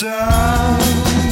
down